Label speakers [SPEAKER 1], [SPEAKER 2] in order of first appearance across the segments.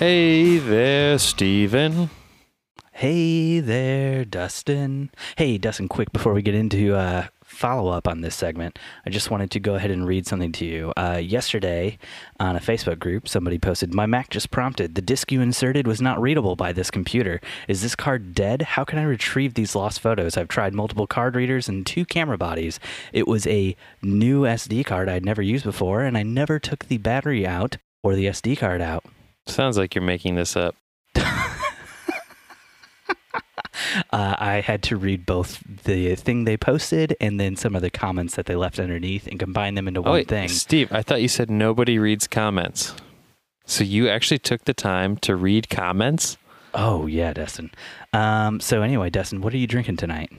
[SPEAKER 1] Hey there, Steven.
[SPEAKER 2] Hey there, Dustin. Hey, Dustin, quick before we get into uh, follow up on this segment, I just wanted to go ahead and read something to you. Uh, yesterday on a Facebook group, somebody posted, My Mac just prompted, the disk you inserted was not readable by this computer. Is this card dead? How can I retrieve these lost photos? I've tried multiple card readers and two camera bodies. It was a new SD card I'd never used before, and I never took the battery out or the SD card out.
[SPEAKER 1] Sounds like you're making this up.
[SPEAKER 2] uh, I had to read both the thing they posted and then some of the comments that they left underneath and combine them into
[SPEAKER 1] Oh,
[SPEAKER 2] one
[SPEAKER 1] wait,
[SPEAKER 2] thing.
[SPEAKER 1] Steve, I thought you said nobody reads comments. So you actually took the time to read comments?
[SPEAKER 2] Oh yeah, Destin. Um, so anyway, Destin, what are you drinking tonight?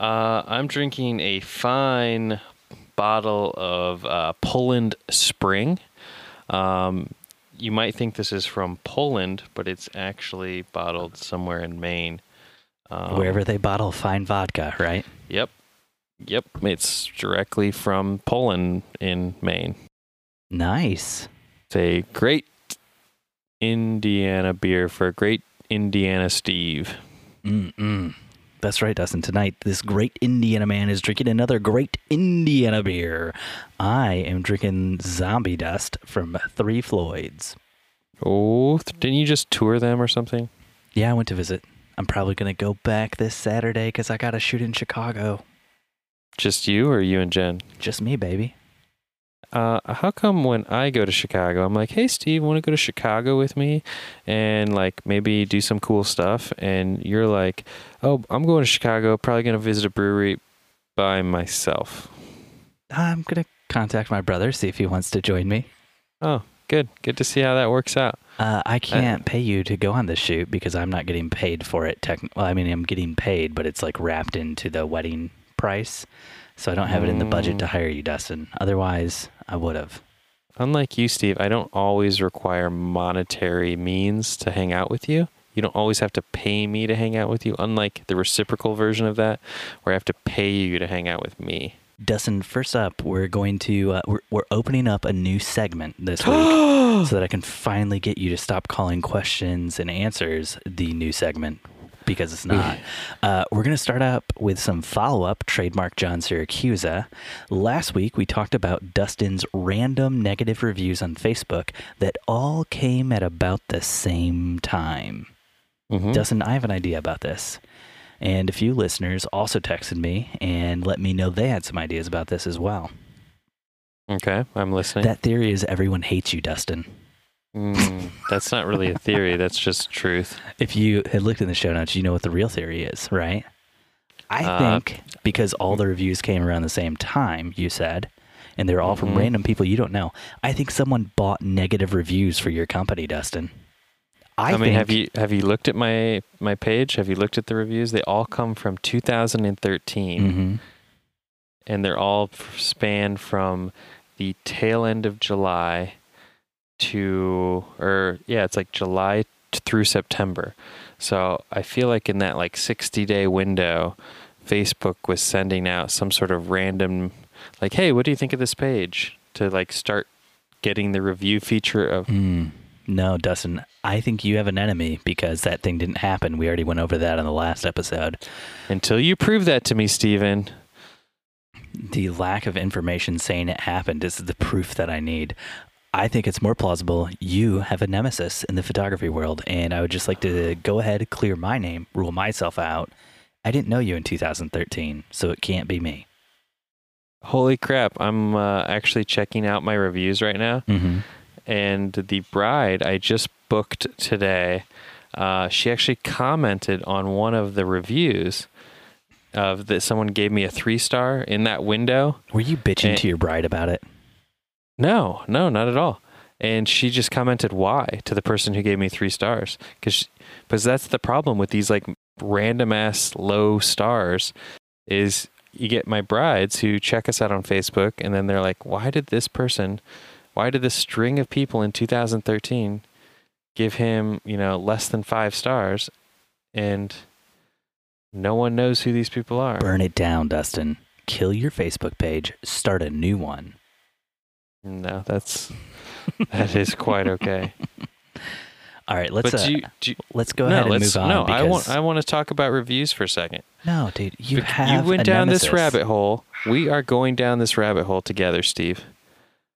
[SPEAKER 1] Uh, I'm drinking a fine bottle of uh, Poland Spring. Um, you might think this is from Poland, but it's actually bottled somewhere in Maine. Um,
[SPEAKER 2] Wherever they bottle fine vodka, right?
[SPEAKER 1] Yep. Yep. It's directly from Poland in Maine.
[SPEAKER 2] Nice.
[SPEAKER 1] It's a great Indiana beer for a great Indiana Steve.
[SPEAKER 2] Mm-mm. That's right, Dustin. Tonight, this great Indiana man is drinking another great Indiana beer. I am drinking Zombie Dust from Three Floyds.
[SPEAKER 1] Oh, didn't you just tour them or something?
[SPEAKER 2] Yeah, I went to visit. I'm probably gonna go back this Saturday because I got a shoot in Chicago.
[SPEAKER 1] Just you or you and Jen?
[SPEAKER 2] Just me, baby.
[SPEAKER 1] Uh, how come when I go to Chicago, I'm like, hey, Steve, want to go to Chicago with me and like maybe do some cool stuff? And you're like, oh, I'm going to Chicago, probably going to visit a brewery by myself.
[SPEAKER 2] I'm gonna contact my brother, see if he wants to join me.
[SPEAKER 1] Oh, good. Good to see how that works out.
[SPEAKER 2] Uh, I can't pay you to go on the shoot because I'm not getting paid for it. Techn- well, I mean, I'm getting paid, but it's like wrapped into the wedding price, so I don't have it in the budget to
[SPEAKER 1] Mm.
[SPEAKER 2] hire you, Dustin. Otherwise, I would have.
[SPEAKER 1] Unlike you, Steve, I don't always require monetary means to hang out with you. You don't always have to pay me to hang out with you, unlike the reciprocal version of that, where I have to pay you to hang out with me.
[SPEAKER 2] Dustin, first up, we're going to uh, we're, we're opening up a new segment this week so that I can finally get you to stop calling questions and answers the new segment because it's not. Uh, we're going to start up with some follow up trademark John Siracusa. Last week, we talked about Dustin's random negative reviews on Facebook that all came at about the same time.
[SPEAKER 1] Mhm.
[SPEAKER 2] Dustin, I have an idea about this. And a few listeners also texted me and let me know they had some ideas about this as well.
[SPEAKER 1] Okay, I'm listening.
[SPEAKER 2] That theory is everyone hates you, Dustin.
[SPEAKER 1] Mm, that's not really a theory. That's just truth.
[SPEAKER 2] If you had looked in the show notes, you know what the real theory is, right? I
[SPEAKER 1] Uh,
[SPEAKER 2] think because all the reviews came around the same time, you said, and they're all from
[SPEAKER 1] Mhm.
[SPEAKER 2] random people you don't know. I think someone bought negative reviews for your company, Dustin. I,
[SPEAKER 1] I, mean,
[SPEAKER 2] think
[SPEAKER 1] have you have you looked at my my page? Have you looked at the reviews? They all come from 2013,
[SPEAKER 2] Mhm.
[SPEAKER 1] and they're all span from the tail end of July to, or yeah, it's like July through September. So I feel like in that like 60 day window, Facebook was sending out some sort of random, like, hey, what do you think of this page? To like start getting the review feature of
[SPEAKER 2] Mm. No, Dustin, I think you have an enemy because that thing didn't happen. We already went over that in the last episode.
[SPEAKER 1] until you prove that to me, Steven.
[SPEAKER 2] the lack of information saying it happened is the proof that I need. I think it's more plausible you have a nemesis in the photography world, and I would just like to go ahead, clear my name, rule myself out. I didn't know you in 2013, so it can't be me.
[SPEAKER 1] Holy crap! I'm uh, actually checking out my reviews right now,
[SPEAKER 2] Mm-hmm.
[SPEAKER 1] and the bride I just booked today. Uh, she actually commented on one of the reviews of that someone gave me a three star in that window.
[SPEAKER 2] Were you bitching
[SPEAKER 1] Eh.
[SPEAKER 2] to your bride about it?
[SPEAKER 1] No, no, not at all. And she just commented why to the person who gave me three stars because because that's the problem with these like random ass low stars is you get my brides who check us out on Facebook and then they're like, why did this person, why did this string of people in 2013 give him you know less than five stars and no one knows who these people are.
[SPEAKER 2] Burn it down, Dustin. Kill your Facebook page. Start a new one.
[SPEAKER 1] No, that's that is quite okay.
[SPEAKER 2] All right, let's
[SPEAKER 1] but
[SPEAKER 2] uh,
[SPEAKER 1] do you, do you,
[SPEAKER 2] let's go
[SPEAKER 1] no,
[SPEAKER 2] ahead and move on.
[SPEAKER 1] no. I want I want to talk about reviews for a second.
[SPEAKER 2] no, dude, you have
[SPEAKER 1] you went down this rabbit hole. We are going down this rabbit hole together, Steve.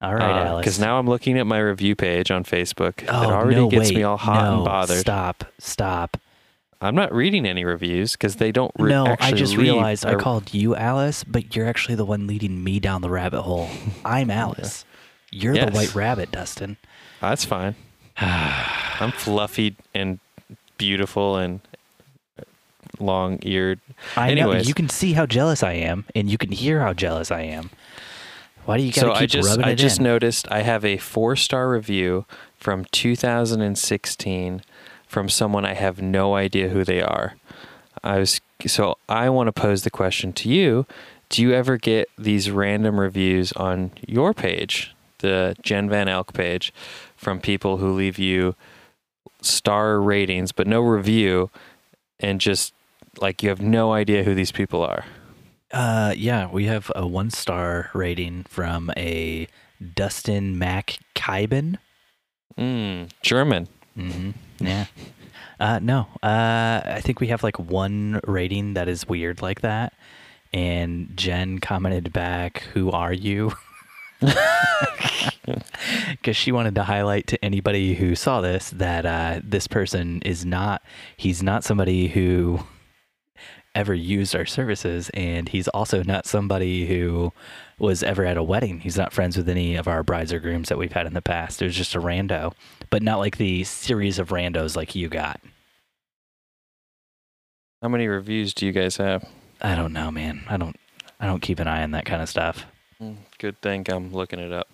[SPEAKER 2] All right, Alice.
[SPEAKER 1] Because now I'm looking at my review page on Facebook.
[SPEAKER 2] oh,
[SPEAKER 1] it already
[SPEAKER 2] no,
[SPEAKER 1] gets
[SPEAKER 2] wait,
[SPEAKER 1] me all hot
[SPEAKER 2] no,
[SPEAKER 1] and bothered.
[SPEAKER 2] Stop, stop.
[SPEAKER 1] I'm not reading any reviews because they don't. Re-
[SPEAKER 2] no, I just realized I
[SPEAKER 1] a-
[SPEAKER 2] called you Alice, but you're actually the one leading me down the rabbit hole. I'm Alice. You're the white rabbit, Dustin.
[SPEAKER 1] That's fine. I'm fluffy and beautiful and long-eared.
[SPEAKER 2] I know you can see how jealous I am, and you can hear how jealous I am. Why do you gotta
[SPEAKER 1] so
[SPEAKER 2] keep
[SPEAKER 1] I just
[SPEAKER 2] rubbing
[SPEAKER 1] I
[SPEAKER 2] it I
[SPEAKER 1] just
[SPEAKER 2] in?
[SPEAKER 1] noticed I have a four star review from 2016 from someone I have no idea who they are. I was so I want to pose the question to you: Do you ever get these random reviews on your page, the Jen Van Elk page, from people who leave you star ratings but no review, and just like you have no idea who these people are?
[SPEAKER 2] Uh, yeah, we have a one star rating from a Dustin Mac Kaiben.
[SPEAKER 1] Mm, German.
[SPEAKER 2] Mm-hmm. Yeah. Uh, no, uh, I think we have like one rating that is weird like that. And Jen commented back, Who are you? Because she wanted to highlight to anybody who saw this that uh, this person is not, he's not somebody who ever used our services. And he's also not somebody who was ever at a wedding. He's not friends with any of our brides or grooms that we've had in the past. It was just a rando, but not like the series of randos like you got.
[SPEAKER 1] How many reviews do you guys have?
[SPEAKER 2] I don't know, man. I don't. I don't keep an eye on that kind of stuff.
[SPEAKER 1] Mm, Good thing I'm looking it up.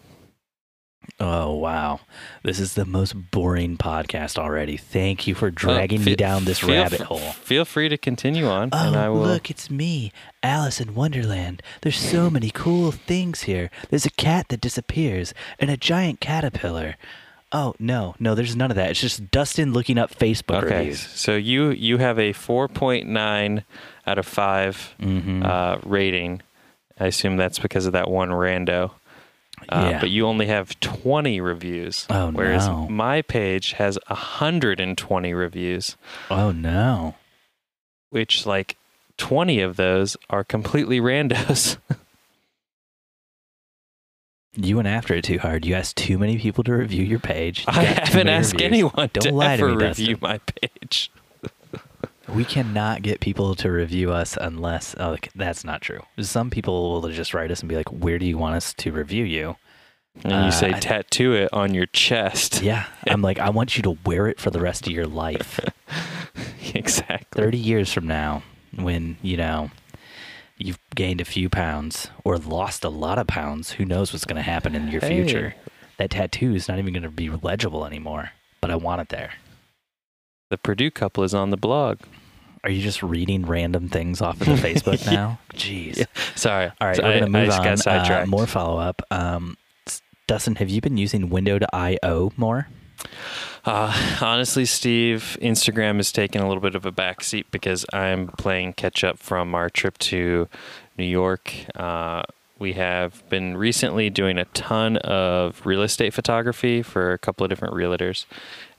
[SPEAKER 2] Oh wow, this is the most boring podcast already. Thank you for
[SPEAKER 1] Uh,
[SPEAKER 2] dragging me down this rabbit
[SPEAKER 1] f-
[SPEAKER 2] hole.
[SPEAKER 1] Feel free to continue on,
[SPEAKER 2] Oh,
[SPEAKER 1] and I will.
[SPEAKER 2] look, it's me, Alice in Wonderland. There's so many cool things here. There's a cat that disappears and a giant caterpillar. Oh, no, no, there's none of that. It's just Dustin looking up Facebook
[SPEAKER 1] okay,
[SPEAKER 2] reviews.
[SPEAKER 1] so you you have a 4.9 out of 5
[SPEAKER 2] Mm-hmm.
[SPEAKER 1] uh, rating. I assume that's because of that one rando. Uh,
[SPEAKER 2] Yeah.
[SPEAKER 1] But you only have 20 reviews.
[SPEAKER 2] Oh,
[SPEAKER 1] Whereas
[SPEAKER 2] no.
[SPEAKER 1] my page has 120 reviews,
[SPEAKER 2] oh, no.
[SPEAKER 1] which like 20 of those are completely randos.
[SPEAKER 2] You went after it too hard. You asked too many people to review your page. You
[SPEAKER 1] I haven't asked
[SPEAKER 2] reviews.
[SPEAKER 1] anyone
[SPEAKER 2] Don't
[SPEAKER 1] to
[SPEAKER 2] lie to
[SPEAKER 1] ever
[SPEAKER 2] me,
[SPEAKER 1] review
[SPEAKER 2] Dustin.
[SPEAKER 1] my page.
[SPEAKER 2] We cannot get people to review us unless oh, like, that's not true. Some people will just write us and be like, "Where do you want us to review you?"
[SPEAKER 1] And
[SPEAKER 2] Uh,
[SPEAKER 1] you say
[SPEAKER 2] I-
[SPEAKER 1] tattoo it on your chest.
[SPEAKER 2] Yeah, I'm like, I want you to wear it for the rest of your life.
[SPEAKER 1] exactly.
[SPEAKER 2] Thirty years from now, when you know you've gained a few pounds or lost a lot of pounds, who knows what's going to happen in your
[SPEAKER 1] Hey.
[SPEAKER 2] future? That tattoo is not even going to be legible anymore. But I want it there.
[SPEAKER 1] The Purdue couple is on the blog.
[SPEAKER 2] Are you just reading random things off of the Facebook now? Jeez.
[SPEAKER 1] Yeah. Sorry.
[SPEAKER 2] All right,
[SPEAKER 1] So
[SPEAKER 2] we're gonna move
[SPEAKER 1] I just
[SPEAKER 2] on. Uh, more follow up. Um, Dustin, have you been using Window to I/O more?
[SPEAKER 1] Uh, honestly, Steve, Instagram is taking a little bit of a backseat because I'm playing catch up from our trip to New York. Uh, we have been recently doing a ton of real estate photography for a couple of different realtors,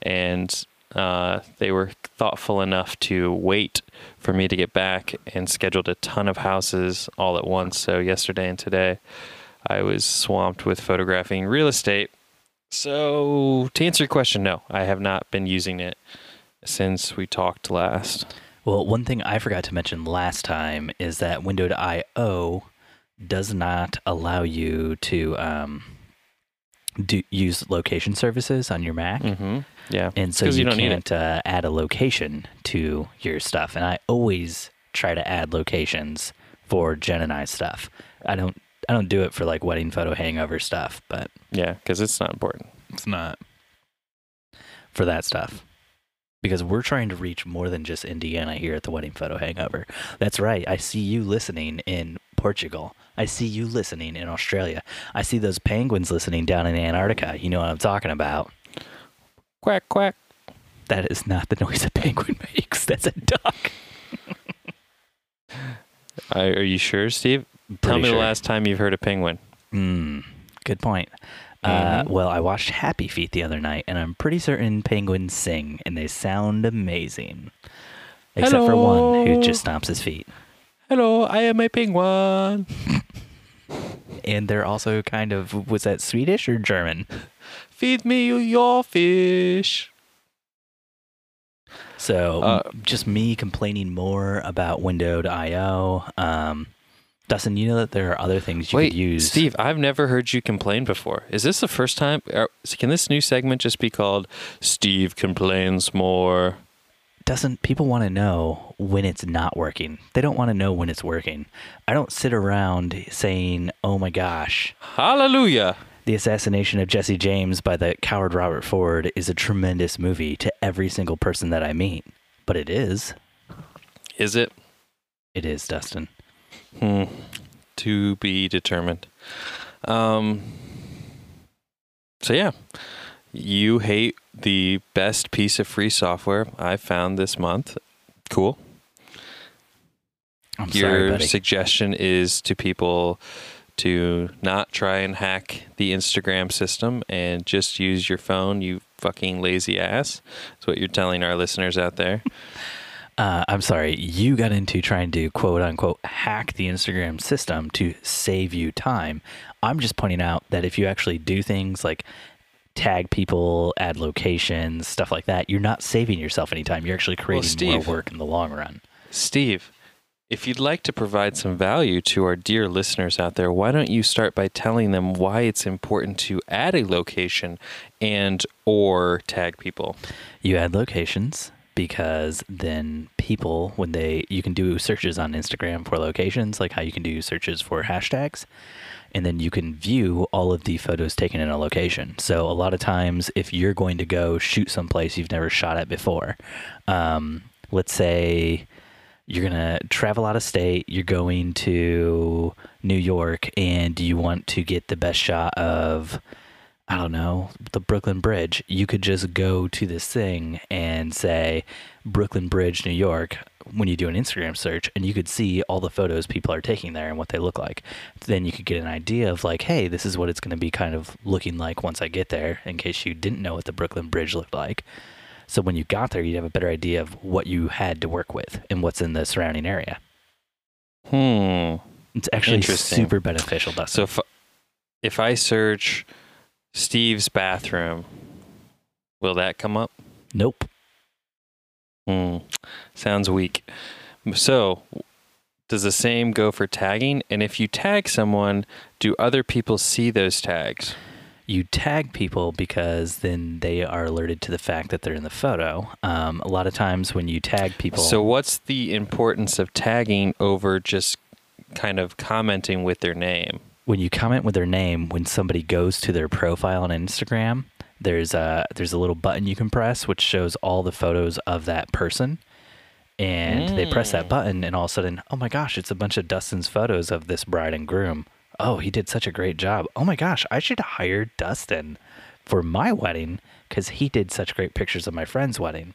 [SPEAKER 1] and uh, they were thoughtful enough to wait for me to get back and scheduled a ton of houses all at once. So, yesterday and today, I was swamped with photographing real estate. So, to answer your question, no, I have not been using it since we talked last.
[SPEAKER 2] Well, one thing I forgot to mention last time is that Window to I/O does not allow you to um, do use location services on your Mac.
[SPEAKER 1] Mm-hmm. Yeah,
[SPEAKER 2] And so you,
[SPEAKER 1] you don't need
[SPEAKER 2] can't uh, add a location to your stuff. And I always try to add locations for Jen and I stuff. I don't I don't do it for like wedding photo hangover stuff, but
[SPEAKER 1] yeah, because it's not important.
[SPEAKER 2] it's not for that stuff. Because we're trying to reach more than just Indiana here at the wedding photo hangover. That's right. I see you listening in Portugal. I see you listening in Australia. I see those penguins listening down in Antarctica. You know what I'm talking about.
[SPEAKER 1] Quack quack.
[SPEAKER 2] That is not the noise a penguin makes. That's a duck.
[SPEAKER 1] I, are you sure, Steve? Tell me
[SPEAKER 2] sure.
[SPEAKER 1] the last time you've heard a penguin.
[SPEAKER 2] Mm, good point. Uh,
[SPEAKER 1] Mhm.
[SPEAKER 2] well, I watched Happy Feet the other night, and I'm pretty certain penguins sing, and they sound amazing. Except for one who just stomps his feet.
[SPEAKER 1] Hello, I am a penguin.
[SPEAKER 2] And they're also kind of, was that Swedish or German?
[SPEAKER 1] Feed me your fish.
[SPEAKER 2] So
[SPEAKER 1] Uh,
[SPEAKER 2] just me complaining more about Window.io. Um, Dustin, you know that there are other things you
[SPEAKER 1] Wait,
[SPEAKER 2] could use.
[SPEAKER 1] Steve, I've never heard you complain before. Is this the first time? Or, can this new segment just be called Steve Complains More?
[SPEAKER 2] Doesn't people want to know when it's not working? They don't want to know when it's working. I don't sit around saying, "Oh my gosh,
[SPEAKER 1] Hallelujah.
[SPEAKER 2] the assassination of Jesse James by the coward Robert Ford is a tremendous movie" to every single person that I meet. But it is.
[SPEAKER 1] Is it?
[SPEAKER 2] It is, Dustin.
[SPEAKER 1] Hmm. To be determined. Um. So yeah, you hate the best piece of free software I found this month. Cool.
[SPEAKER 2] I'm
[SPEAKER 1] Your
[SPEAKER 2] sorry,
[SPEAKER 1] suggestion is to people to not try and hack the Instagram system and just use your phone, you fucking lazy ass. That's what you're telling our listeners out there.
[SPEAKER 2] Uh, I'm sorry, you got into trying to quote unquote hack the Instagram system to save you time. I'm just pointing out that if you actually do things like tag people, add locations, stuff like that, you're not saving yourself any time. You're actually creating
[SPEAKER 1] Steve.
[SPEAKER 2] more work in the long run.
[SPEAKER 1] Steve, if you'd like to provide some value to our dear listeners out there, why don't you start by telling them why it's important to add a location and or tag people?
[SPEAKER 2] You add locations because then people when they you can do searches on Instagram for locations like how you can do searches for hashtags and then you can view all of the photos taken in a location. So a lot of times if you're going to go shoot someplace you've never shot at before, um, let's say you're gonna travel out of state, you're going to New York and you want to get the best shot of I don't know, the Brooklyn Bridge, you could just go to this thing and say Brooklyn Bridge, New York, when you do an Instagram search, and you could see all the photos people are taking there and what they look like. Then you could get an idea of like, hey, this is what it's going to be kind of looking like once I get there, in case you didn't know what the Brooklyn Bridge looked like. So when you got there, you'd have a better idea of what you had to work with and what's in the surrounding area.
[SPEAKER 1] Hmm.
[SPEAKER 2] It's actually super beneficial,
[SPEAKER 1] So if if I search Steve's bathroom, will that come up?
[SPEAKER 2] nope.
[SPEAKER 1] Hmm. Sounds weak. So, does the same go for tagging? And if you tag someone, do other people see those tags?
[SPEAKER 2] you tag people because then they are alerted to the fact that they're in the photo. Um, a lot of times when you tag people,
[SPEAKER 1] So, what's the importance of tagging over just kind of commenting with their name?
[SPEAKER 2] when you comment with their name, when somebody goes to their profile on Instagram, there's a there's a little button you can press which shows all the photos of that person. And they press that
[SPEAKER 1] Mm.
[SPEAKER 2] button, and all of a sudden, oh my gosh, it's a bunch of Dustin's photos of this bride and groom. Oh, he did such a great job. Oh my gosh, I should hire Dustin for my wedding because he did such great pictures of my friend's wedding.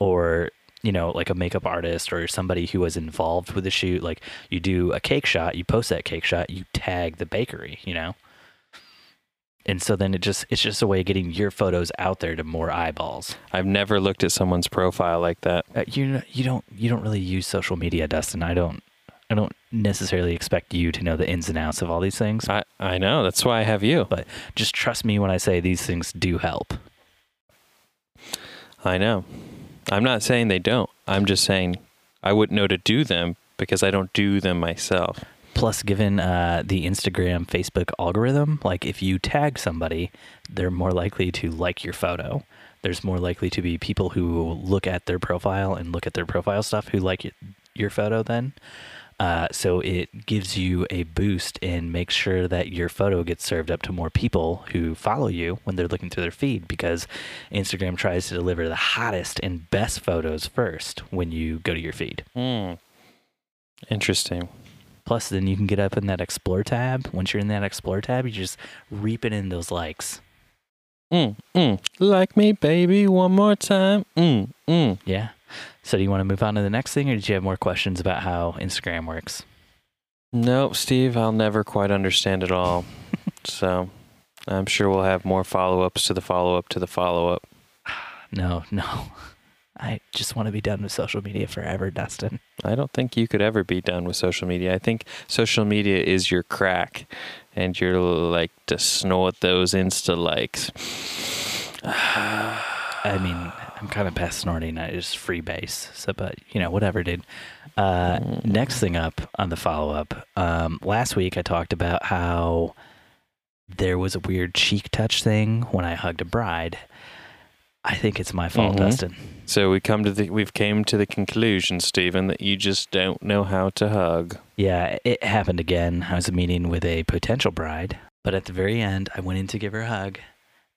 [SPEAKER 2] Or, you know, like a makeup artist or somebody who was involved with the shoot. Like you do a cake shot, you post that cake shot, you tag the bakery, you know? And so then it just it's just a way of getting your photos out there to more eyeballs.
[SPEAKER 1] I've never looked at someone's profile like that.
[SPEAKER 2] Uh, you you don't you don't really use social media, Dustin. I don't I don't necessarily expect you to know the ins and outs of all these things,
[SPEAKER 1] I, I know. That's why I have you.
[SPEAKER 2] but just trust me when I say these things do help.
[SPEAKER 1] I know. I'm not saying they don't. I'm just saying I wouldn't know to do them because I don't do them myself.
[SPEAKER 2] Plus, given uh, the Instagram, Facebook algorithm, like if you tag somebody, they're more likely to like your photo. There's more likely to be people who look at their profile and look at their profile stuff who like your photo then. Uh, so it gives you a boost and makes sure that your photo gets served up to more people who follow you when they're looking through their feed because Instagram tries to deliver the hottest and best photos first when you go to your feed.
[SPEAKER 1] Hmm. Interesting.
[SPEAKER 2] Plus, then you can get up in that explore tab. Once you're in that explore tab, you just reaping in those likes.
[SPEAKER 1] Mm, mm. Like me, baby, one more time. Mm, mm.
[SPEAKER 2] Yeah. So, do you want to move on to the next thing, or did you have more questions about how Instagram works?
[SPEAKER 1] Nope, Steve, I'll never quite understand it all. so I'm sure we'll have more follow ups to the follow up to the follow up.
[SPEAKER 2] No, no. I just want to be done with social media forever, Dustin.
[SPEAKER 1] I don't think you could ever be done with social media. I think social media is your crack, and you're like to snort those insta likes.
[SPEAKER 2] I mean, I'm kind of past snorting. I just free base. So, but you know, whatever, dude. Uh, next thing up on the follow up. Um, last week I talked about how there was a weird cheek touch thing when I hugged a bride. I think it's my fault,
[SPEAKER 1] Mhm.
[SPEAKER 2] Dustin.
[SPEAKER 1] So we come to the we've came to the conclusion, Stephen, that you just don't know how to hug.
[SPEAKER 2] Yeah, it happened again. I was meeting with a potential bride, but at the very end, I went in to give her a hug,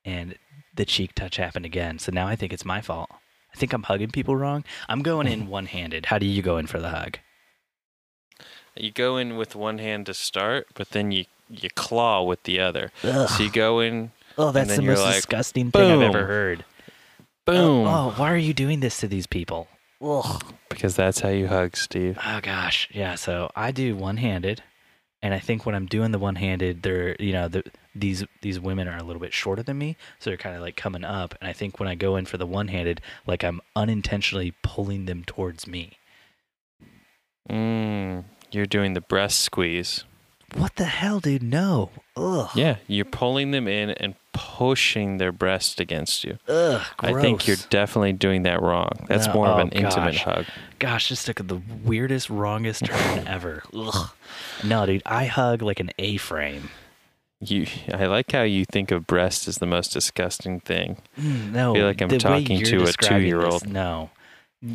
[SPEAKER 2] and the cheek touch happened again. So now I think it's my fault. I think I'm hugging people wrong. I'm going in one handed. How do you go in for the hug?
[SPEAKER 1] You go in with one hand to start, but then you you claw with the other.
[SPEAKER 2] Ugh.
[SPEAKER 1] So you go in,
[SPEAKER 2] Oh, that's the most
[SPEAKER 1] like,
[SPEAKER 2] disgusting thing I've ever heard.
[SPEAKER 1] Boom,
[SPEAKER 2] Oh, why are you doing this to these people? Ugh.
[SPEAKER 1] because that's how you hug, Steve.
[SPEAKER 2] Oh gosh, yeah. So I do one-handed, and I think when I'm doing the one-handed, they're you know the, these these women are a little bit shorter than me, so they're kind of like coming up, and I think when I go in for the one-handed, like I'm unintentionally pulling them towards me.
[SPEAKER 1] Mm, you're doing the breast squeeze.
[SPEAKER 2] What the hell, dude? No. Ugh.
[SPEAKER 1] Yeah, you're pulling them in and pushing their breast against you.
[SPEAKER 2] Ugh. Gross.
[SPEAKER 1] I think you're definitely doing that wrong. That's
[SPEAKER 2] No,
[SPEAKER 1] more of
[SPEAKER 2] oh,
[SPEAKER 1] an intimate
[SPEAKER 2] gosh.
[SPEAKER 1] hug.
[SPEAKER 2] Gosh, this took the weirdest, wrongest turn ever. Ugh. No, dude. I hug like an A-frame.
[SPEAKER 1] You, I like how you think of breast as the most disgusting thing.
[SPEAKER 2] Mm, no,
[SPEAKER 1] feel like I'm talking to a
[SPEAKER 2] describing this,
[SPEAKER 1] two-year-old.
[SPEAKER 2] No,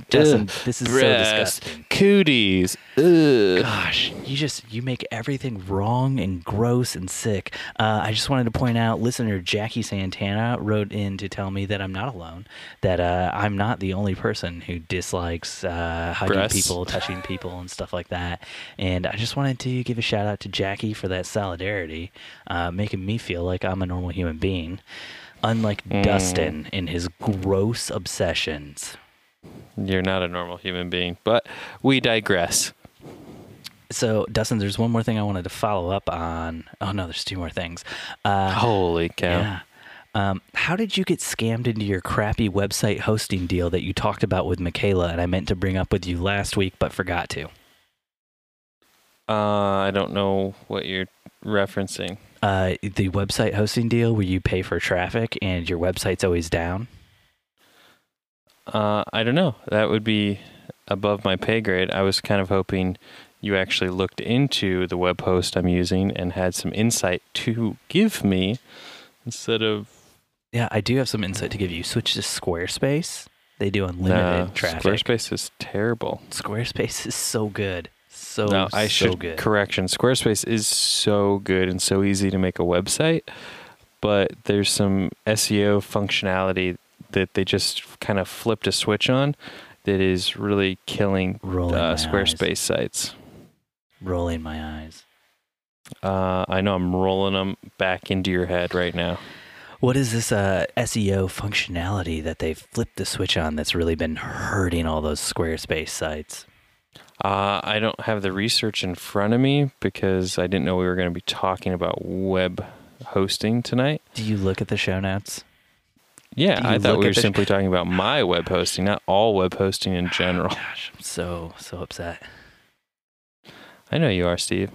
[SPEAKER 2] Dustin, this is so disgusting.
[SPEAKER 1] Cooties. Ugh.
[SPEAKER 2] Gosh, you just you make everything wrong and gross and sick. Uh, I just wanted to point out, listener Jackie Santana wrote in to tell me that I'm not alone. That uh, I'm not the only person who dislikes uh, hugging
[SPEAKER 1] Breasts.
[SPEAKER 2] people, touching people, and stuff like that. And I just wanted to give a shout out to Jackie for that solidarity, uh, making me feel like I'm a normal human being, unlike
[SPEAKER 1] Mm.
[SPEAKER 2] Dustin in his gross obsessions.
[SPEAKER 1] You're not a normal human being, but we digress.
[SPEAKER 2] So, Dustin, there's one more thing I wanted to follow up on. Oh no, there's two more things. Uh,
[SPEAKER 1] Holy cow.
[SPEAKER 2] yeah. Um, how did you get scammed into your crappy website hosting deal that you talked about with Michaela and I meant to bring up with you last week but forgot to?
[SPEAKER 1] Uh, I don't know what you're referencing.
[SPEAKER 2] Uh, the website hosting deal where you pay for traffic and your website's always down.
[SPEAKER 1] Uh, I don't know. That would be above my pay grade. I was kind of hoping you actually looked into the web host I'm using and had some insight to give me instead of
[SPEAKER 2] Yeah, I do have some insight to give you. Switch to Squarespace. They do unlimited
[SPEAKER 1] no,
[SPEAKER 2] traffic.
[SPEAKER 1] Squarespace is terrible.
[SPEAKER 2] Squarespace is so good. So,
[SPEAKER 1] no, I
[SPEAKER 2] so
[SPEAKER 1] should
[SPEAKER 2] good.
[SPEAKER 1] correction. Squarespace is so good and so easy to make a website, but there's some SEO functionality that they just kind of flipped a switch on that is really killing uh,
[SPEAKER 2] eyes.
[SPEAKER 1] Squarespace sites.
[SPEAKER 2] Rolling my eyes.
[SPEAKER 1] Uh, I know I'm rolling them back into your head right now.
[SPEAKER 2] What is this uh, SEO functionality that they've flipped the switch on that's really been hurting all those Squarespace sites?
[SPEAKER 1] Uh, I don't have the research in front of me because I didn't know we were going to be talking about web hosting tonight.
[SPEAKER 2] Do you look at the show notes?
[SPEAKER 1] Yeah, I thought we were simply talking about my web hosting, not all web hosting in general.
[SPEAKER 2] Gosh, I'm so so upset.
[SPEAKER 1] I know you are, Steve.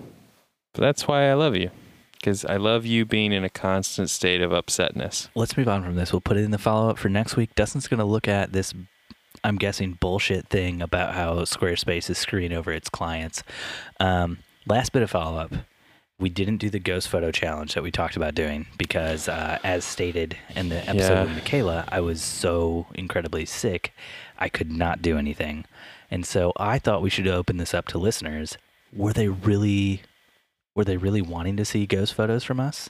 [SPEAKER 1] But that's why I love you. Because I love you being in a constant state of upsetness.
[SPEAKER 2] Let's move on from this. We'll put it in the follow up for next week. Dustin's going to look at this, I'm guessing, bullshit thing about how Squarespace is screwing over its clients. Um, last bit of follow up. We didn't do the ghost photo challenge that we talked about doing because, uh, as stated in the episode
[SPEAKER 1] Yeah.
[SPEAKER 2] with Michaela, I was so incredibly sick, I could not do anything. And so I thought we should open this up to listeners. Were they really, were they really wanting to see ghost photos from us,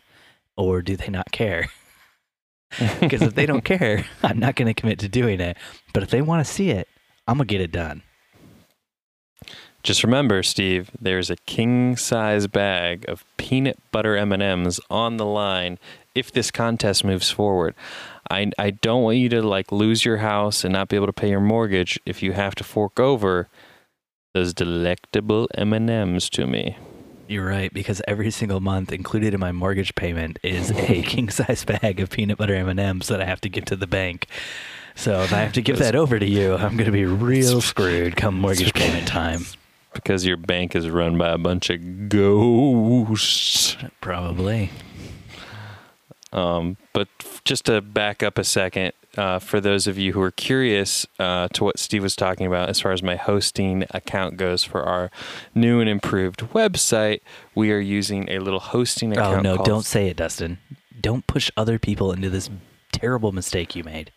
[SPEAKER 2] or do they not care? Because if they don't care, I'm not going to commit to doing it. But if they want to see it, I'm going to get it done.
[SPEAKER 1] Just remember, Steve, there's a king-size bag of peanut butter M&Ms on the line if this contest moves forward. I I don't want you to like lose your house and not be able to pay your mortgage if you have to fork over those delectable M&Ms to me.
[SPEAKER 2] You're right because every single month, included in my mortgage payment, is a king size bag of peanut butter M and M's that I have to give to the bank. So if I have to give that over to you, I'm going to be real screwed come mortgage payment time.
[SPEAKER 1] Because your bank is run by a bunch of ghosts.
[SPEAKER 2] Probably.
[SPEAKER 1] Um, but just to back up a second, uh, for those of you who are curious uh, to what Steve was talking about as far as my hosting account goes for our new and improved website, we are using a little hosting account.
[SPEAKER 2] Oh no!
[SPEAKER 1] called-
[SPEAKER 2] Don't say it, Dustin. Don't push other people into this terrible mistake you made.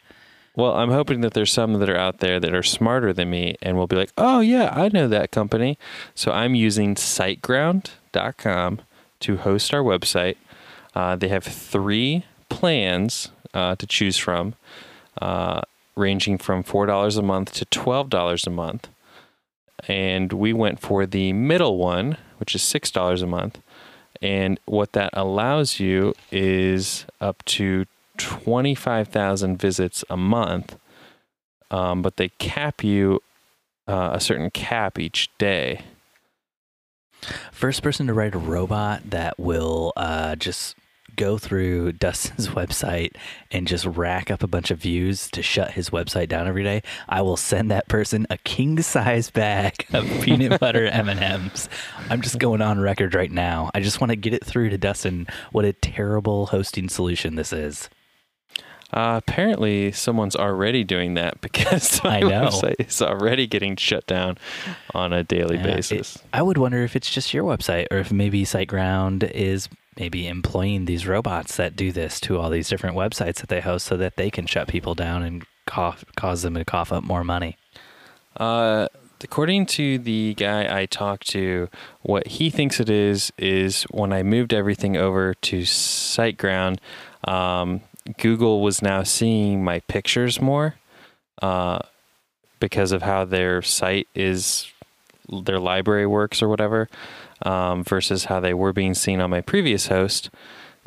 [SPEAKER 1] Well, I'm hoping that there's some that are out there that are smarter than me and will be like, oh, yeah, I know that company. So I'm using siteground.com to host our website. Uh, they have three plans uh, to choose from, uh, ranging from $4 a month to $12 a month. And we went for the middle one, which is $6 a month. And what that allows you is up to 25,000 visits a month, um, but they cap you uh, a certain cap each day.
[SPEAKER 2] First person to write a robot that will uh, just go through Dustin's website and just rack up a bunch of views to shut his website down every day. I will send that person a king size bag of peanut butter M and M's. I'm just going on record right now. I just want to get it through to Dustin what a terrible hosting solution this is.
[SPEAKER 1] Uh, apparently, someone's already doing that because my
[SPEAKER 2] I know.
[SPEAKER 1] website is already getting shut down on a daily
[SPEAKER 2] Yeah, it-
[SPEAKER 1] basis.
[SPEAKER 2] I would wonder if it's just your website or if maybe SiteGround is maybe employing these robots that do this to all these different websites that they host so that they can shut people down and cough, cause them to cough up more money.
[SPEAKER 1] Uh, according to the guy I talked to, what he thinks it is is when I moved everything over to SiteGround, um, Google was now seeing my pictures more uh, because of how their site is, their library works or whatever, um, versus how they were being seen on my previous host.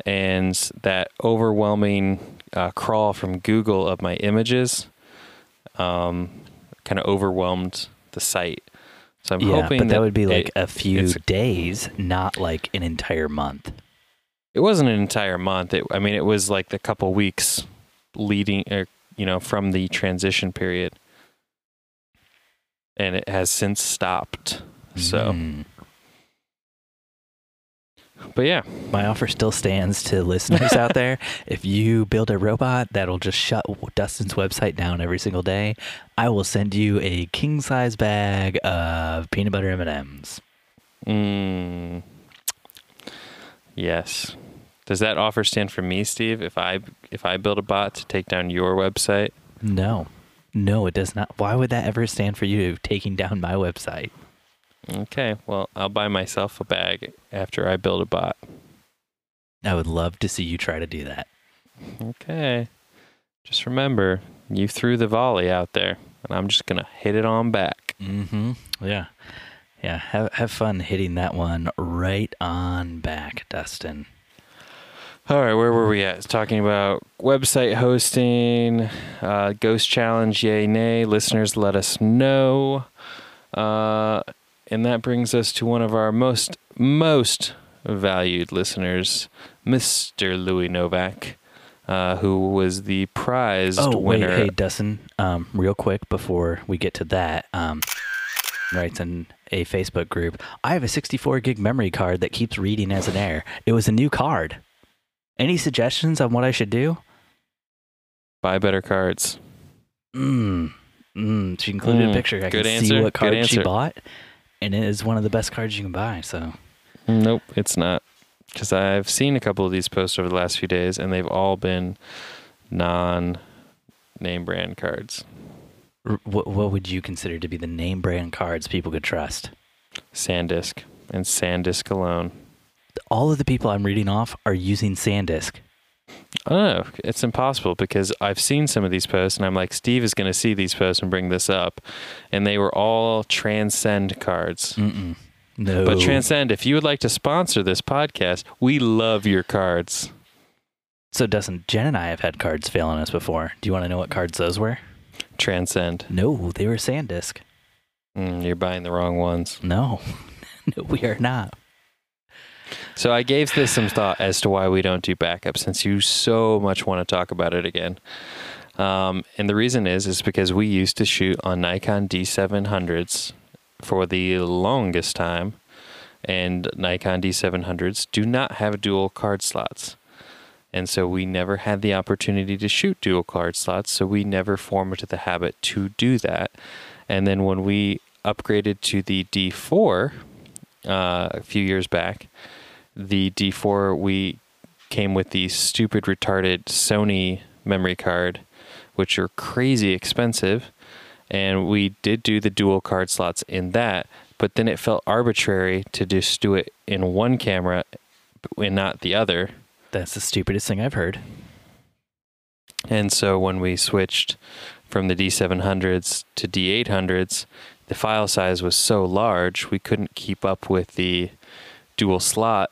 [SPEAKER 1] And that overwhelming uh, crawl from Google of my images um, kind of overwhelmed the site. So I'm
[SPEAKER 2] yeah,
[SPEAKER 1] hoping
[SPEAKER 2] but that, would be
[SPEAKER 1] it-
[SPEAKER 2] like a few days, not like an entire month.
[SPEAKER 1] It wasn't an entire month. It, I mean, it was like the couple weeks leading, or you know, from the transition period, and it has since stopped. So,
[SPEAKER 2] Mm.
[SPEAKER 1] but yeah,
[SPEAKER 2] my offer still stands to listeners out there. If you build a robot that'll just shut Dustin's website down every single day, I will send you a king size bag of peanut butter M and M's.
[SPEAKER 1] mm, yes. Does that offer stand for me, Steve? If I if I build a bot to take down your website,
[SPEAKER 2] No, no, it does not. Why would that ever stand for you taking down my website?
[SPEAKER 1] okay. Well, I'll buy myself a bag after I build a bot.
[SPEAKER 2] I would love to see you try to do that.
[SPEAKER 1] Okay. Just remember, you threw the volley out there, and I'm just gonna hit it on back.
[SPEAKER 2] Mm-hmm. Yeah, yeah. Have have fun hitting that one right on back, Dustin.
[SPEAKER 1] All right, where were we at? Talking about website hosting, uh, Ghost Challenge, yay, nay. Listeners, let us know. Uh, and that brings us to one of our most, most valued listeners, Mr. Louis Novak, uh, who was the prized
[SPEAKER 2] Oh
[SPEAKER 1] winner.
[SPEAKER 2] wait, hey Dustin. Um, real quick before we get to that, um, writes in a Facebook group. I have a 64 gig memory card that keeps reading as an error. It was a new card. Any suggestions on what I should do?
[SPEAKER 1] Buy better cards.
[SPEAKER 2] Mm. Mm. She included
[SPEAKER 1] Mm,
[SPEAKER 2] a picture. I
[SPEAKER 1] good
[SPEAKER 2] can see
[SPEAKER 1] answer,
[SPEAKER 2] what
[SPEAKER 1] good
[SPEAKER 2] card she
[SPEAKER 1] answer.
[SPEAKER 2] bought, and it is one of the best cards you can buy. So
[SPEAKER 1] Nope, it's not. Because I've seen a couple of these posts over the last few days, and they've all been non name brand cards.
[SPEAKER 2] R- what what would you consider to be the name brand cards people could trust?
[SPEAKER 1] SanDisk and SanDisk alone.
[SPEAKER 2] All of the people I'm reading off are using SanDisk.
[SPEAKER 1] I don't know. It's impossible because I've seen some of these posts, and I'm like, Steve is going to see these posts and bring this up. And they were all Transcend cards.
[SPEAKER 2] Mm-mm. No.
[SPEAKER 1] But Transcend, if you would like to sponsor this podcast, we love your cards.
[SPEAKER 2] so Dustin, Jen and I have had cards fail on us before. Do you want to know what cards those were?
[SPEAKER 1] Transcend.
[SPEAKER 2] No, they were SanDisk.
[SPEAKER 1] Mm, you're buying the wrong ones.
[SPEAKER 2] No, no, we are not.
[SPEAKER 1] So I gave this some thought as to why we don't do backup, since you so much want to talk about it again. Um, and the reason is is because we used to shoot on Nikon D700s for the longest time, and Nikon D700s do not have dual card slots. And so we never had the opportunity to shoot dual card slots, so we never formed the habit to do that. And then when we upgraded to the D4 uh, a few years back, the D4 we came with the stupid retarded Sony memory card, which are crazy expensive, and we did do the dual card slots in that, but then it felt arbitrary to just do it in one camera and not the other.
[SPEAKER 2] That's the stupidest thing I've heard.
[SPEAKER 1] And so when we switched from the D700s to D800s, the file size was so large we couldn't keep up with the dual slot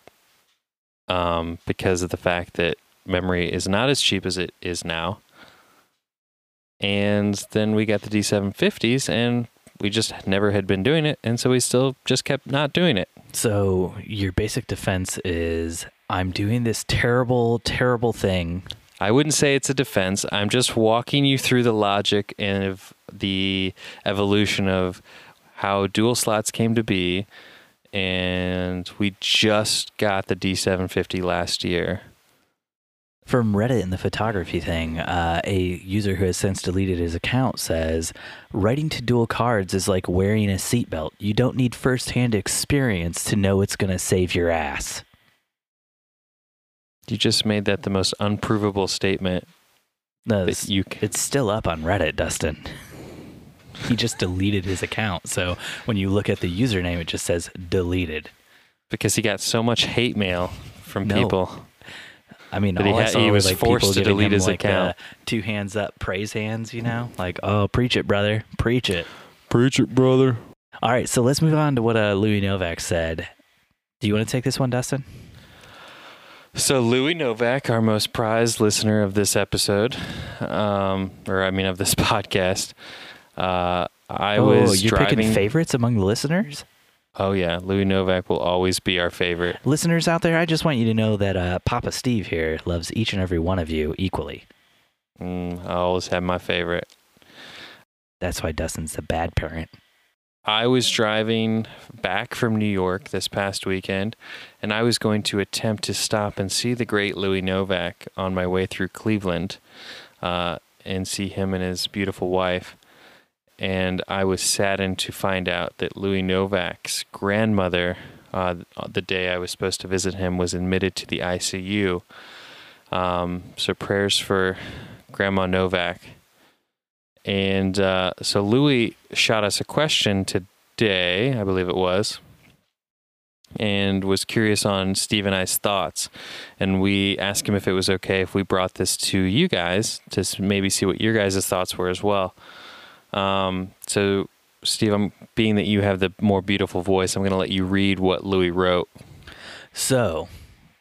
[SPEAKER 1] um, because of the fact that memory is not as cheap as it is now. And then we got the D750s and we just never had been doing it. And so we still just kept not doing it.
[SPEAKER 2] So your basic defense is I'm doing this terrible, terrible thing.
[SPEAKER 1] I wouldn't say it's a defense. I'm just walking you through the logic and of the evolution of how dual slots came to be. And we just got the D750 last year.
[SPEAKER 2] From Reddit and the photography thing, uh, a user who has since deleted his account says, Writing to dual cards is like wearing a seatbelt. You don't need firsthand experience to know it's going to save your ass.
[SPEAKER 1] You just made that the most unprovable statement
[SPEAKER 2] No,
[SPEAKER 1] that
[SPEAKER 2] it's,
[SPEAKER 1] you c-
[SPEAKER 2] it's still up on Reddit, Dustin. he just deleted his account. So when you look at the username, it just says deleted.
[SPEAKER 1] because he got so much hate mail from
[SPEAKER 2] No.
[SPEAKER 1] people.
[SPEAKER 2] I mean,
[SPEAKER 1] But he
[SPEAKER 2] all I saw
[SPEAKER 1] he
[SPEAKER 2] was
[SPEAKER 1] was
[SPEAKER 2] like
[SPEAKER 1] forced to delete his
[SPEAKER 2] like,
[SPEAKER 1] account.
[SPEAKER 2] uh, two hands up, praise hands. You know, like oh, preach it, brother, preach it.
[SPEAKER 1] Preach it, brother.
[SPEAKER 2] All right, so let's move on to what uh, Louis Novak said. Do you want to take this one, Dustin?
[SPEAKER 1] So Louis Novak, our most prized listener of this episode, um, or I mean of this podcast, uh, I
[SPEAKER 2] oh,
[SPEAKER 1] was
[SPEAKER 2] you're
[SPEAKER 1] driving.
[SPEAKER 2] picking favorites among the listeners.
[SPEAKER 1] oh yeah, Louis Novak will always be our favorite.
[SPEAKER 2] Listeners out there, I just want you to know that uh, Papa Steve here loves each and every one of you equally.
[SPEAKER 1] Mm, I always have my favorite.
[SPEAKER 2] That's why Dustin's the bad parent.
[SPEAKER 1] I was driving back from New York this past weekend, and I was going to attempt to stop and see the great Louis Novak on my way through Cleveland uh, and see him and his beautiful wife. And I was saddened to find out that Louis Novak's grandmother, uh, the day I was supposed to visit him, was admitted to the ICU. Um, so prayers for Grandma Novak. And uh, so Louis shot us a question today, I believe it was, and was curious on Steve and I's thoughts. And we asked him if it was okay if we brought this to you guys to maybe see what your guys' thoughts were as well. Um, so, Steve, I'm being that you have the more beautiful voice, I'm going to let you read what Louis wrote.
[SPEAKER 2] So,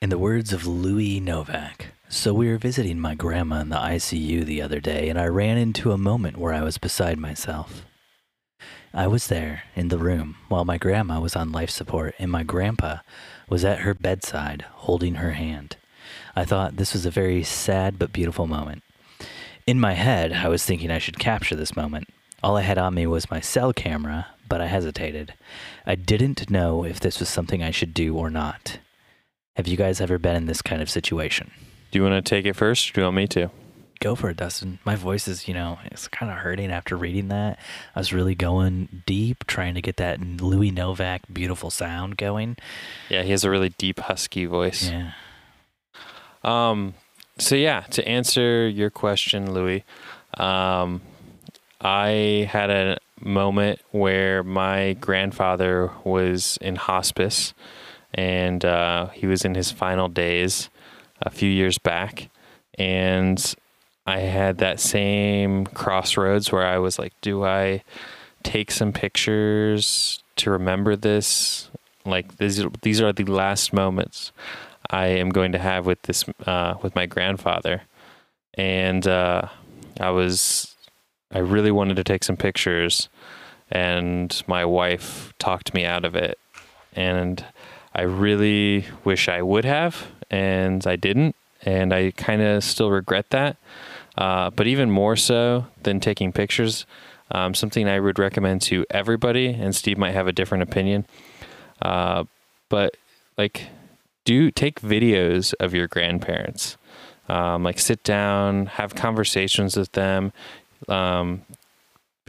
[SPEAKER 2] in the words of Louis Novak, so we were visiting my grandma in the ICU the other day, and I ran into a moment where I was beside myself. I was there in the room while my grandma was on life support, and my grandpa was at her bedside holding her hand. I thought this was a very sad but beautiful moment. In my head, I was thinking I should capture this moment. All I had on me was my cell camera, but I hesitated. I didn't know if this was something I should do or not. Have you guys ever been in this kind of situation?
[SPEAKER 1] Do you want to take it first, or do you want me to?
[SPEAKER 2] Go for it, Dustin. My voice is, you know, it's kind of hurting after reading that. I was really going deep, trying to get that Louis Novak beautiful sound going.
[SPEAKER 1] Yeah, he has a really deep, husky voice.
[SPEAKER 2] Yeah.
[SPEAKER 1] Um, so yeah, to answer your question, Louis, um, I had a moment where my grandfather was in hospice, and uh, he was in his final days a few years back, and I had that same crossroads where I was like, do I take some pictures to remember this? Like these, these are the last moments I am going to have with this uh, with my grandfather, and uh, I was I really wanted to take some pictures, and my wife talked me out of it, and I really wish I would have, and I didn't, and I kind of still regret that. Uh, but even more so than taking pictures, um, something I would recommend to everybody, and Steve might have a different opinion. Uh, but like, do take videos of your grandparents. Um, like, sit down, have conversations with them, um,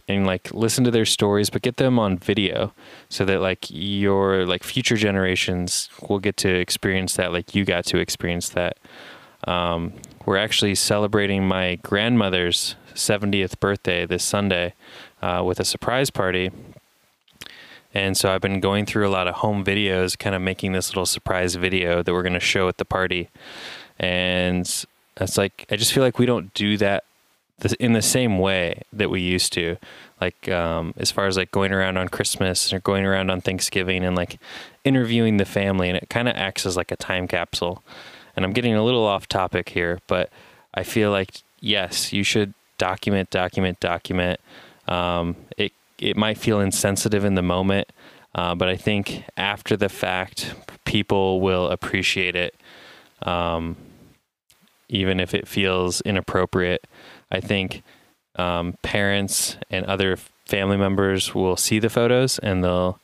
[SPEAKER 1] and like listen to their stories, but get them on video so that like your like future generations will get to experience that, like you got to experience that. Um, we're actually celebrating my grandmother's 70th birthday this Sunday uh, with a surprise party. And so I've been going through a lot of home videos, kind of making this little surprise video that we're going to show at the party. And it's like, I just feel like we don't do that in the same way that we used to. Like, um, as far as like going around on Christmas or going around on Thanksgiving and like interviewing the family, and it kind of acts as like a time capsule. And I'm getting a little off topic here, but I feel like, yes, you should document, document, document. Um, it it might feel insensitive in the moment, uh, but I think after the fact, people will appreciate it, um, even if it feels inappropriate. I think um, parents and other family members will see the photos and they'll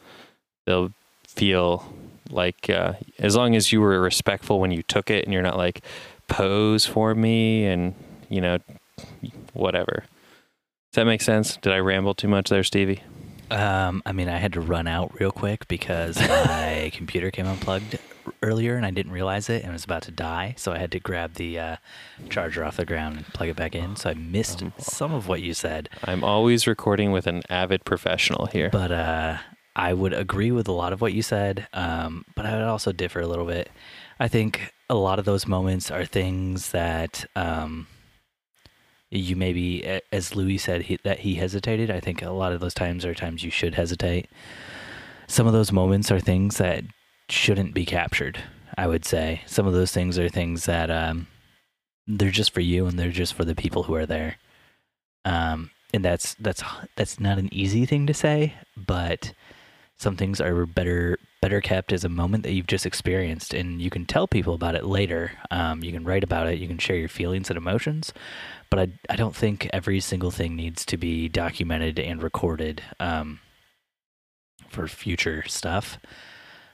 [SPEAKER 1] they'll feel like uh, as long as you were respectful when you took it and you're not like pose for me and you know whatever does that make sense? Did I ramble too much there, Stevie?
[SPEAKER 2] Um, I mean, I had to run out real quick because my computer came unplugged earlier and I didn't realize it and was about to die. So I had to grab the uh, charger off the ground and plug it back in. So I missed um, some of what you said.
[SPEAKER 1] I'm always recording with an avid professional here.
[SPEAKER 2] But uh, I would agree with a lot of what you said, um, but I would also differ a little bit. I think a lot of those moments are things that. Um, you maybe, as Louis said, he, that he hesitated. I think a lot of those times are times you should hesitate. Some of those moments are things that shouldn't be captured. I would say some of those things are things that um, they're just for you and they're just for the people who are there. Um, and that's that's that's not an easy thing to say, but some things are better better kept as a moment that you've just experienced, and you can tell people about it later. Um, you can write about it. You can share your feelings and emotions, but I I don't think every single thing needs to be documented and recorded um, for future stuff.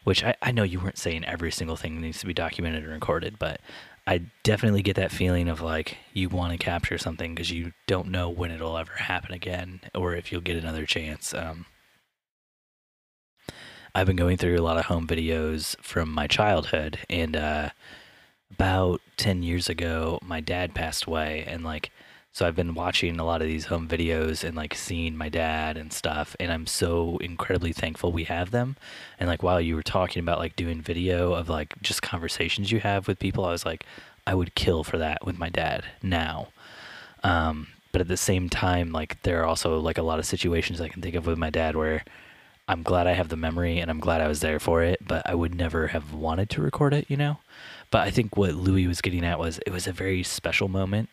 [SPEAKER 2] Which I, I know you weren't saying every single thing needs to be documented and recorded, but I definitely get that feeling of like you want to capture something because you don't know when it'll ever happen again or if you'll get another chance. Um, I've been going through a lot of home videos from my childhood, and uh, about 10 years ago, my dad passed away. And like, so I've been watching a lot of these home videos and like seeing my dad and stuff. And I'm so incredibly thankful we have them. And like, while you were talking about like doing video of like just conversations you have with people, I was like, I would kill for that with my dad now. Um, but at the same time, like, there are also like a lot of situations I can think of with my dad where I'm glad I have the memory and I'm glad I was there for it, but I would never have wanted to record it, you know? But I think what Louis was getting at was it was a very special moment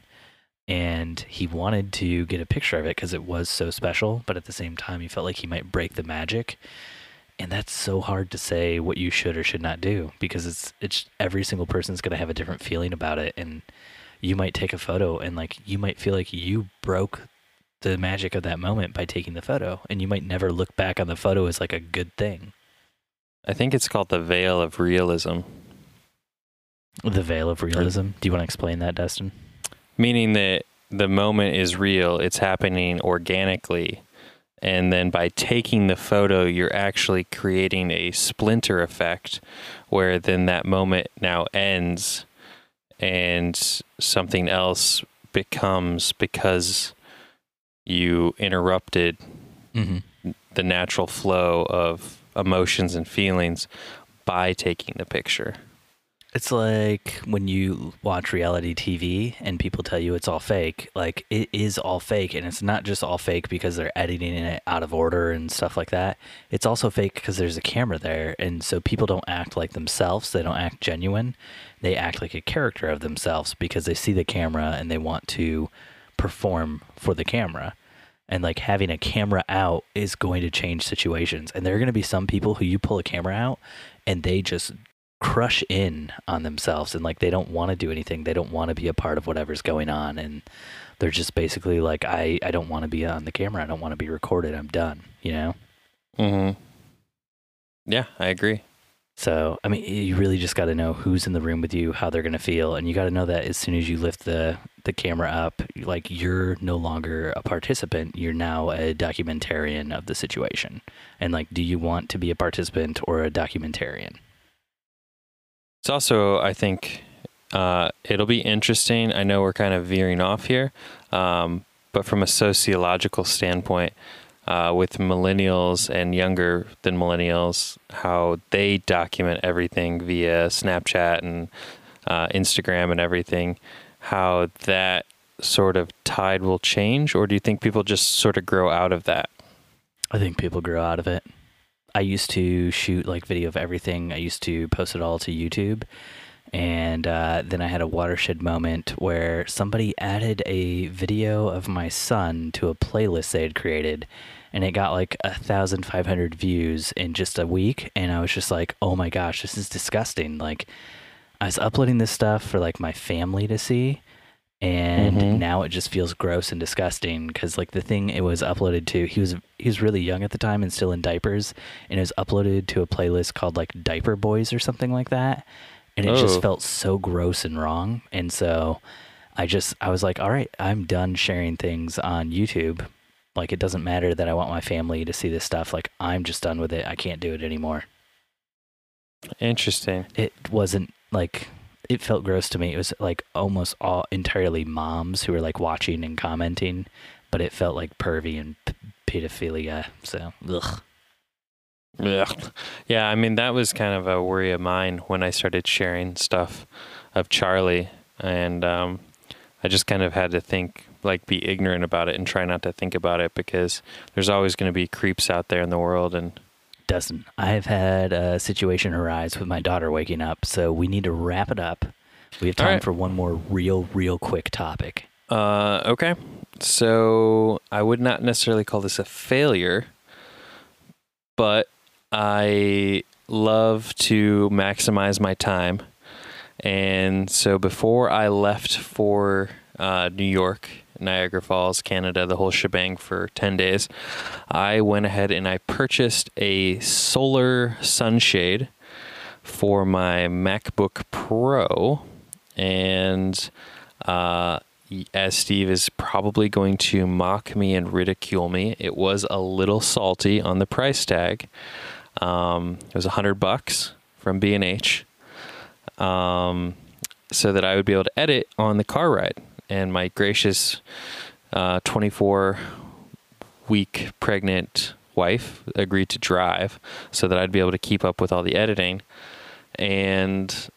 [SPEAKER 2] and he wanted to get a picture of it because it was so special, but at the same time, he felt like he might break the magic. And that's so hard to say what you should or should not do because it's it's every single person's going to have a different feeling about it and you might take a photo and like you might feel like you broke the magic of that moment by taking the photo and you might never look back on the photo as like a good thing.
[SPEAKER 1] I think it's called the veil of realism.
[SPEAKER 2] The veil of realism. Do you want to explain that, Dustin?
[SPEAKER 1] Meaning that the moment is real, it's happening organically. And then by taking the photo, you're actually creating a splinter effect where then that moment now ends and something else becomes because you interrupted mm-hmm. the natural flow of emotions and feelings by taking the picture.
[SPEAKER 2] It's like when you watch reality TV and people tell you it's all fake. Like it is all fake, and it's not just all fake because they're editing it out of order and stuff like that. It's also fake because there's a camera there, and so people don't act like themselves. They don't act genuine. They act like a character of themselves because they see the camera and they want to perform for the camera. And like having a camera out is going to change situations. And there are going to be some people who you pull a camera out and they just crush in on themselves and like they don't want to do anything. They don't want to be a part of whatever's going on. And they're just basically like, I, I don't want to be on the camera. I don't want to be recorded. I'm done, you know?
[SPEAKER 1] Mm-hmm. Yeah, I agree.
[SPEAKER 2] So, I mean, you really just got to know who's in the room with you, how they're going to feel, and you got to know that as soon as you lift the the camera up, like you're no longer a participant, you're now a documentarian of the situation. And like, do you want to be a participant or a documentarian?
[SPEAKER 1] It's also, I think, uh, it'll be interesting. I know we're kind of veering off here, um, but from a sociological standpoint, uh, with millennials and younger than millennials, how they document everything via Snapchat and uh, Instagram and everything, how that sort of tide will change, or do you think people just sort of grow out of that?
[SPEAKER 2] I think people grow out of it. I used to shoot like video of everything. I used to post it all to YouTube. And uh, then I had a watershed moment where somebody added a video of my son to a playlist they had created. And it got like a thousand five hundred views in just a week. And I was just like, oh my gosh, this is disgusting. Like, I was uploading this stuff for like my family to see. And
[SPEAKER 1] Mhm.
[SPEAKER 2] now it just feels gross and disgusting because like the thing it was uploaded to, he was he was really young at the time and still in diapers, and it was uploaded to a playlist called like Diaper Boys or something like that, and it
[SPEAKER 1] Oh.
[SPEAKER 2] just felt so gross and wrong. And so I just I was like, all right, I'm done sharing things on YouTube. Like it doesn't matter that I want my family to see this stuff. Like I'm just done with it. I can't do it anymore.
[SPEAKER 1] Interesting.
[SPEAKER 2] It wasn't like it felt gross to me. It was like almost all entirely moms who were like watching and commenting, but it felt like pervy and p- pedophilia. So, ugh.
[SPEAKER 1] Ugh. Yeah, I mean that was kind of a worry of mine when I started sharing stuff of Charlie, and um, I just kind of had to think, like, be ignorant about it and try not to think about it because there's always going to be creeps out there in the world, and
[SPEAKER 2] Dustin, I've had a situation arise with my daughter waking up, so we need to wrap it up. We have time
[SPEAKER 1] right.
[SPEAKER 2] for one more real, real quick topic.
[SPEAKER 1] Uh, okay. So I would not necessarily call this a failure, but I love to maximize my time. And so before I left for uh, New York, Niagara Falls, Canada, the whole shebang for 10 days, I went ahead and I purchased a solar sunshade for my MacBook Pro. And uh, as Steve is probably going to mock me and ridicule me, it was a little salty on the price tag. Um, it was a hundred bucks from B and H, um, so that I would be able to edit on the car ride. And my gracious, uh, twenty-four week pregnant wife agreed to drive, so that I'd be able to keep up with all the editing. And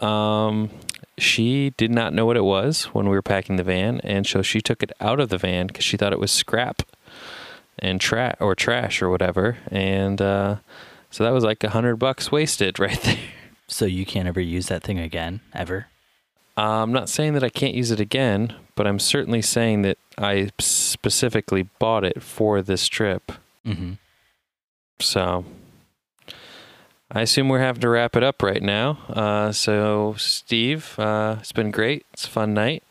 [SPEAKER 1] um, she did not know what it was when we were packing the van, and so she took it out of the van because she thought it was scrap and tra- or trash or whatever, and uh, so that was like a hundred bucks wasted right there.
[SPEAKER 2] So you can't ever use that thing again, ever?
[SPEAKER 1] I'm not saying that I can't use it again, but I'm certainly saying that I specifically bought it for this trip.
[SPEAKER 2] Mm-hmm.
[SPEAKER 1] So I assume we're having to wrap it up right now. Uh, so, Steve, uh, it's been great. It's a fun night.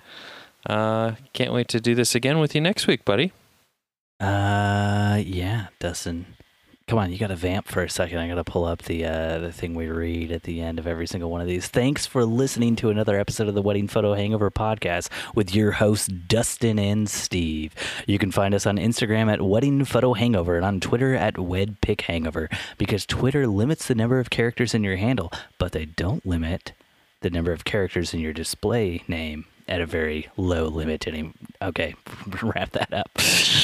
[SPEAKER 1] Uh, can't wait to do this again with you next week, buddy.
[SPEAKER 2] Uh, yeah, Dustin. Come on, you got to vamp for a second. I got to pull up the uh, the thing we read at the end of every single one of these. Thanks for listening to another episode of the Wedding Photo Hangover podcast with your hosts Dustin and Steve. You can find us on Instagram at Wedding Photo Hangover and on Twitter at Wed Pick Hangover because Twitter limits the number of characters in your handle, but they don't limit the number of characters in your display name at a very low limit. Any okay, wrap that up.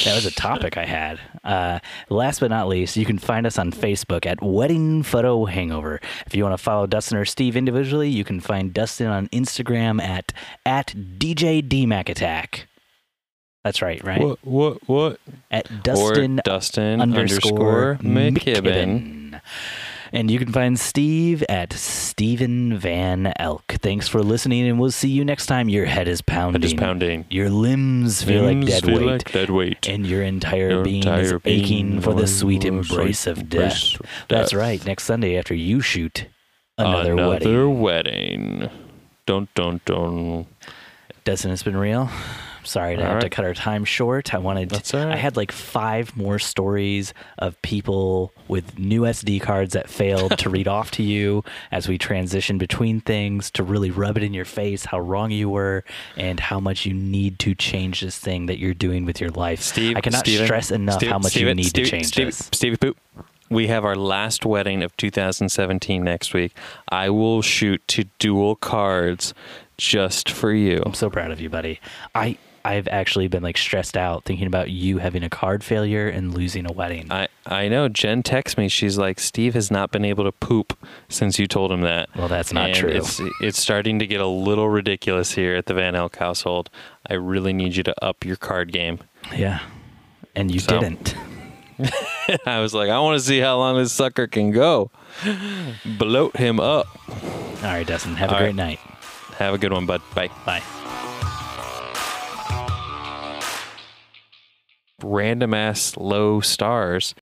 [SPEAKER 2] That was a topic I had. Uh, last but not least, you can find us on Facebook at Wedding Photo Hangover. If you want to follow Dustin or Steve individually, you can find Dustin on Instagram at at DJ DMAC Attack. That's right, right?
[SPEAKER 1] What? What? What?
[SPEAKER 2] At Dustin
[SPEAKER 1] or Dustin
[SPEAKER 2] underscore
[SPEAKER 1] underscore McKibben.
[SPEAKER 2] McKibben. And you can find Steve at Stephen Van Elk. Thanks for listening, and we'll see you next time. Your head is pounding.
[SPEAKER 1] Head is pounding.
[SPEAKER 2] Your limbs feel like dead
[SPEAKER 1] feel
[SPEAKER 2] weight.
[SPEAKER 1] like dead weight.
[SPEAKER 2] and your entire
[SPEAKER 1] Your
[SPEAKER 2] being
[SPEAKER 1] entire
[SPEAKER 2] is aching for the sweet embrace of
[SPEAKER 1] embrace
[SPEAKER 2] death. That's right. Next Sunday after you shoot another, wedding.
[SPEAKER 1] Another wedding. Don't don't don't.
[SPEAKER 2] Dustin, it's been real. Sorry to
[SPEAKER 1] All
[SPEAKER 2] have to cut our time short. I wanted
[SPEAKER 1] That's right.
[SPEAKER 2] I had like five more stories of people with new SD cards that failed to read off to you as we transition between things to really rub it in your face how wrong you were and how much you need to change this thing that you're doing with your life.
[SPEAKER 1] Steve,
[SPEAKER 2] I cannot
[SPEAKER 1] Steven,
[SPEAKER 2] stress enough
[SPEAKER 1] Steve-
[SPEAKER 2] how much you need
[SPEAKER 1] Steve-
[SPEAKER 2] to change
[SPEAKER 1] Steve-
[SPEAKER 2] this.
[SPEAKER 1] Stevie Poop. We have our last wedding of 2017 next week. I will shoot to dual cards just for you.
[SPEAKER 2] I'm so proud of you, buddy. I I've actually been like stressed out thinking about you having a card failure and losing a wedding.
[SPEAKER 1] I, I know. Jen texts me. She's like, Steve has not been able to poop since you told him that.
[SPEAKER 2] Well, that's not
[SPEAKER 1] And
[SPEAKER 2] true.
[SPEAKER 1] It's, it's starting to get a little ridiculous here at the Van Elk household. I really need you to up your card game.
[SPEAKER 2] yeah. And you
[SPEAKER 1] So-
[SPEAKER 2] didn't.
[SPEAKER 1] I was like, I want to see how long this sucker can go. Bloat him up.
[SPEAKER 2] All right, Dustin. Have a great
[SPEAKER 1] right.
[SPEAKER 2] night.
[SPEAKER 1] Have a good one, bud. Bye.
[SPEAKER 2] Bye.
[SPEAKER 1] Random ass low stars